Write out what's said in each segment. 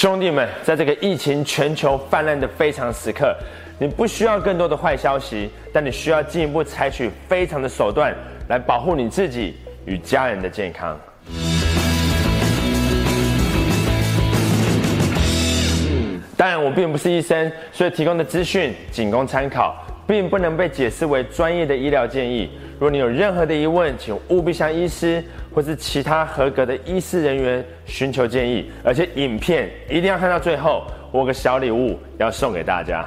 兄弟们，在这个疫情全球泛滥的非常时刻，你不需要更多的坏消息，但你需要进一步采取非常的手段来保护你自己与家人的健康。当然，我并不是医生，所以提供的资讯仅供参考，并不能被解释为专业的医疗建议。如果你有任何的疑问，请务必向医师或是其他合格的医师人员寻求建议。而且，影片一定要看到最后，我有个小礼物要送给大家。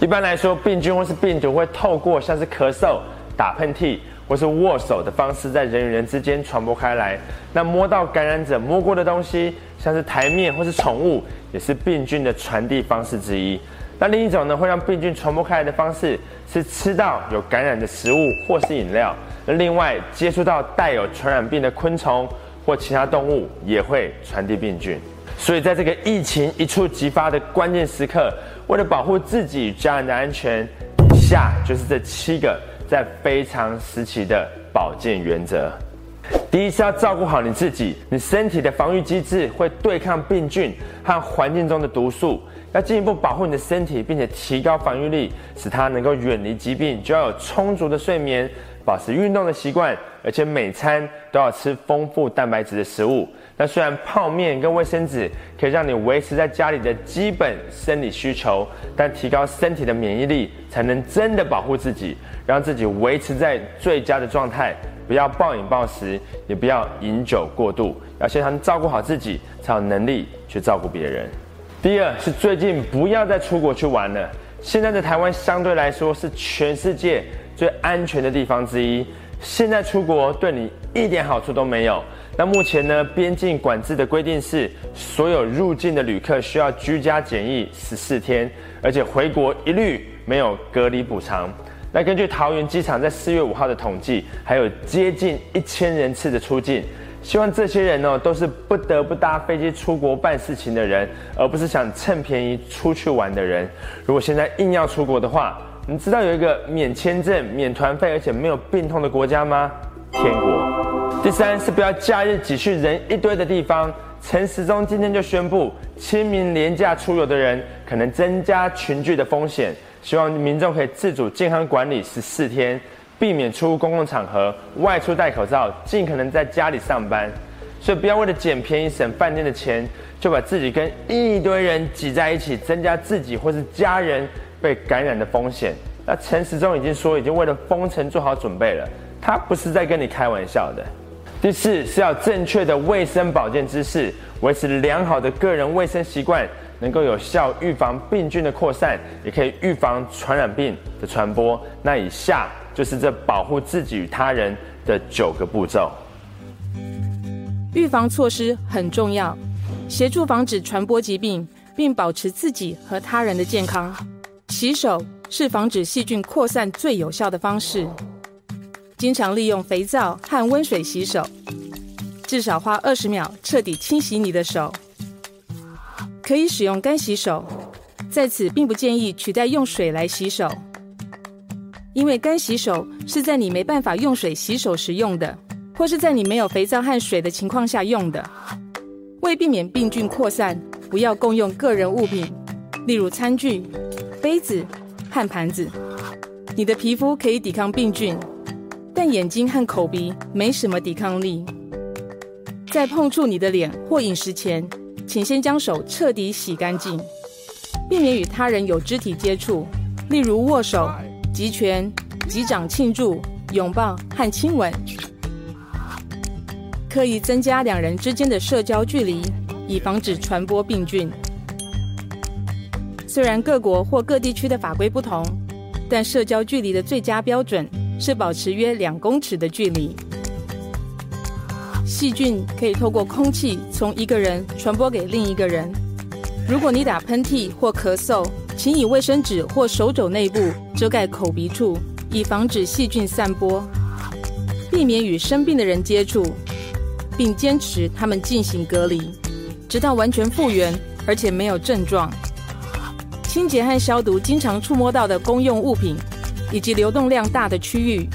一般来说，病菌或是病毒会透过像是咳嗽、打喷嚏或是握手的方式，在人与人之间传播开来。那摸到感染者摸过的东西，像是台面或是宠物，也是病菌的传递方式之一。那另一种呢，会让病菌传播开来的方式是吃到有感染的食物或是饮料。那另外，接触到带有传染病的昆虫或其他动物，也会传递病菌。所以，在这个疫情一触即发的关键时刻，为了保护自己与家人的安全，以下就是这七个在非常时期的保健原则。第一是要照顾好你自己，你身体的防御机制会对抗病菌和环境中的毒素。要进一步保护你的身体，并且提高防御力，使它能够远离疾病，就要有充足的睡眠，保持运动的习惯，而且每餐都要吃丰富蛋白质的食物。那虽然泡面跟卫生纸可以让你维持在家里的基本生理需求，但提高身体的免疫力，才能真的保护自己，让自己维持在最佳的状态。不要暴饮暴食，也不要饮酒过度，要先照顾好自己，才有能力去照顾别人。第二是最近不要再出国去玩了。现在的台湾相对来说是全世界最安全的地方之一。现在出国对你一点好处都没有。那目前呢，边境管制的规定是，所有入境的旅客需要居家检疫十四天，而且回国一律没有隔离补偿。那根据桃园机场在四月五号的统计，还有接近一千人次的出境。希望这些人呢，都是不得不搭飞机出国办事情的人，而不是想趁便宜出去玩的人。如果现在硬要出国的话，你知道有一个免签证、免团费，而且没有病痛的国家吗？天国。第三是不要假日挤去人一堆的地方。陈时中今天就宣布，清明廉价出游的人可能增加群聚的风险，希望民众可以自主健康管理十四天。避免出入公共场合，外出戴口罩，尽可能在家里上班。所以不要为了捡便宜省饭店的钱，就把自己跟一堆人挤在一起，增加自己或是家人被感染的风险。那陈时中已经说，已经为了封城做好准备了，他不是在跟你开玩笑的。第四是要正确的卫生保健知识，维持良好的个人卫生习惯，能够有效预防病菌的扩散，也可以预防传染病的传播。那以下。就是这保护自己与他人的九个步骤。预防措施很重要，协助防止传播疾病，并保持自己和他人的健康。洗手是防止细菌扩散最有效的方式。经常利用肥皂和温水洗手，至少花二十秒彻底清洗你的手。可以使用干洗手，在此并不建议取代用水来洗手。因为干洗手是在你没办法用水洗手时用的，或是在你没有肥皂和水的情况下用的。为避免病菌扩散，不要共用个人物品，例如餐具、杯子和盘子。你的皮肤可以抵抗病菌，但眼睛和口鼻没什么抵抗力。在碰触你的脸或饮食前，请先将手彻底洗干净，避免与他人有肢体接触，例如握手。集权、击掌庆祝、拥抱和亲吻，刻意增加两人之间的社交距离，以防止传播病菌。虽然各国或各地区的法规不同，但社交距离的最佳标准是保持约两公尺的距离。细菌可以透过空气从一个人传播给另一个人。如果你打喷嚏或咳嗽，请以卫生纸或手肘内部遮盖口鼻处，以防止细菌散播。避免与生病的人接触，并坚持他们进行隔离，直到完全复原，而且没有症状。清洁和消毒经常触摸到的公用物品，以及流动量大的区域，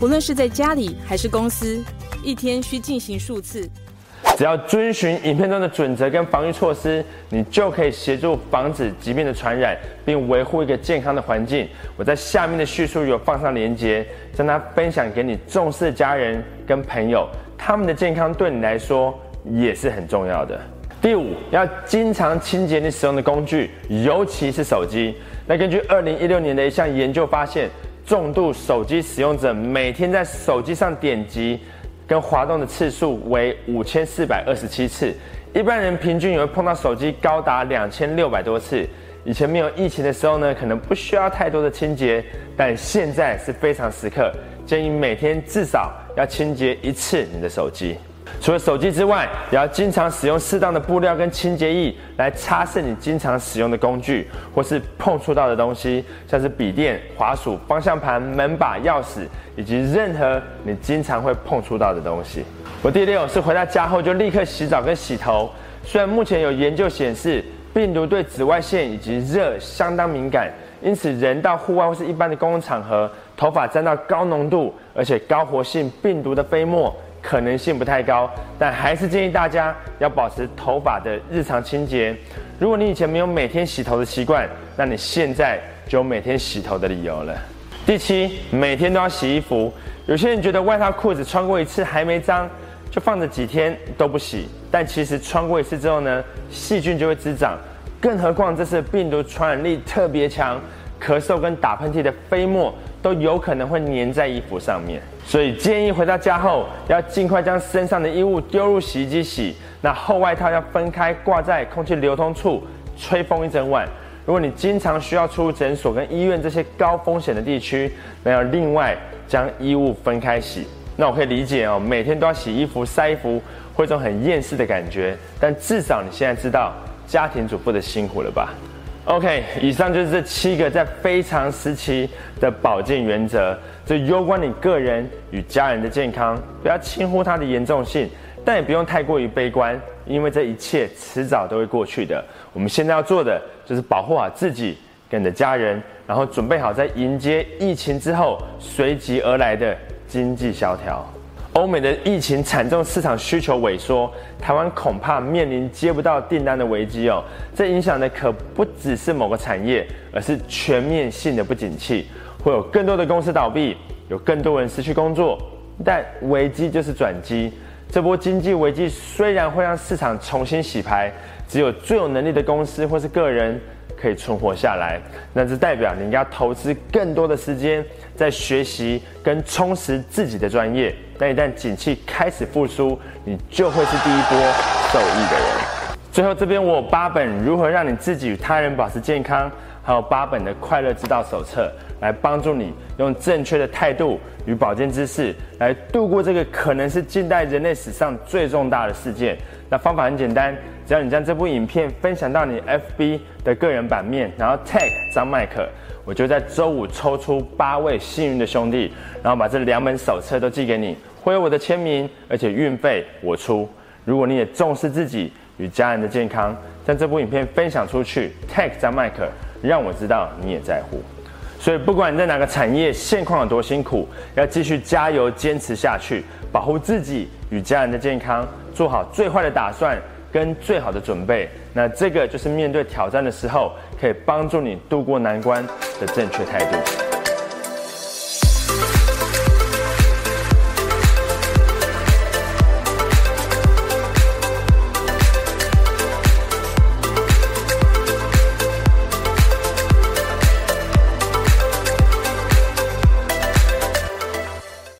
不论是在家里还是公司，一天需进行数次。只要遵循影片中的准则跟防御措施，你就可以协助防止疾病的传染，并维护一个健康的环境。我在下面的叙述有放上链接，将它分享给你重视的家人跟朋友，他们的健康对你来说也是很重要的。第五，要经常清洁你使用的工具，尤其是手机。那根据二零一六年的一项研究发现，重度手机使用者每天在手机上点击。跟滑动的次数为五千四百二十七次，一般人平均也会碰到手机高达两千六百多次。以前没有疫情的时候呢，可能不需要太多的清洁，但现在是非常时刻，建议每天至少要清洁一次你的手机。除了手机之外，也要经常使用适当的布料跟清洁液来擦拭你经常使用的工具或是碰触到的东西，像是笔电、滑鼠、方向盘、门把、钥匙，以及任何你经常会碰触到的东西。我第六是回到家后就立刻洗澡跟洗头。虽然目前有研究显示病毒对紫外线以及热相当敏感，因此人到户外或是一般的公共场合，头发沾到高浓度而且高活性病毒的飞沫。可能性不太高，但还是建议大家要保持头发的日常清洁。如果你以前没有每天洗头的习惯，那你现在就有每天洗头的理由了。第七，每天都要洗衣服。有些人觉得外套裤子穿过一次还没脏，就放着几天都不洗，但其实穿过一次之后呢，细菌就会滋长。更何况这次病毒传染力特别强，咳嗽跟打喷嚏的飞沫都有可能会粘在衣服上面。所以建议回到家后要尽快将身上的衣物丢入洗衣机洗，那厚外套要分开挂在空气流通处吹风一整晚。如果你经常需要出入诊所跟医院这些高风险的地区，那要另外将衣物分开洗。那我可以理解哦，每天都要洗衣服、晒衣服，会有种很厌世的感觉。但至少你现在知道家庭主妇的辛苦了吧？OK，以上就是这七个在非常时期的保健原则，这攸关你个人与家人的健康，不要轻忽它的严重性，但也不用太过于悲观，因为这一切迟早都会过去的。我们现在要做的就是保护好自己跟你的家人，然后准备好在迎接疫情之后随即而来的经济萧条。欧美的疫情惨重，市场需求萎缩，台湾恐怕面临接不到订单的危机哦。这影响的可不只是某个产业，而是全面性的不景气，会有更多的公司倒闭，有更多人失去工作。但危机就是转机，这波经济危机虽然会让市场重新洗牌，只有最有能力的公司或是个人。可以存活下来，那这代表你应该投资更多的时间在学习跟充实自己的专业。但一旦景气开始复苏，你就会是第一波受益的人。最后这边我有八本如何让你自己与他人保持健康，还有八本的快乐之道手册，来帮助你用正确的态度与保健知识来度过这个可能是近代人类史上最重大的事件。那方法很简单。只要你将这部影片分享到你 FB 的个人版面，然后 tag 张麦克，我就在周五抽出八位幸运的兄弟，然后把这两本手册都寄给你，会有我的签名，而且运费我出。如果你也重视自己与家人的健康，将这部影片分享出去，tag 张麦克，让我知道你也在乎。所以不管你在哪个产业，现况有多辛苦，要继续加油坚持下去，保护自己与家人的健康，做好最坏的打算。跟最好的准备，那这个就是面对挑战的时候，可以帮助你度过难关的正确态度。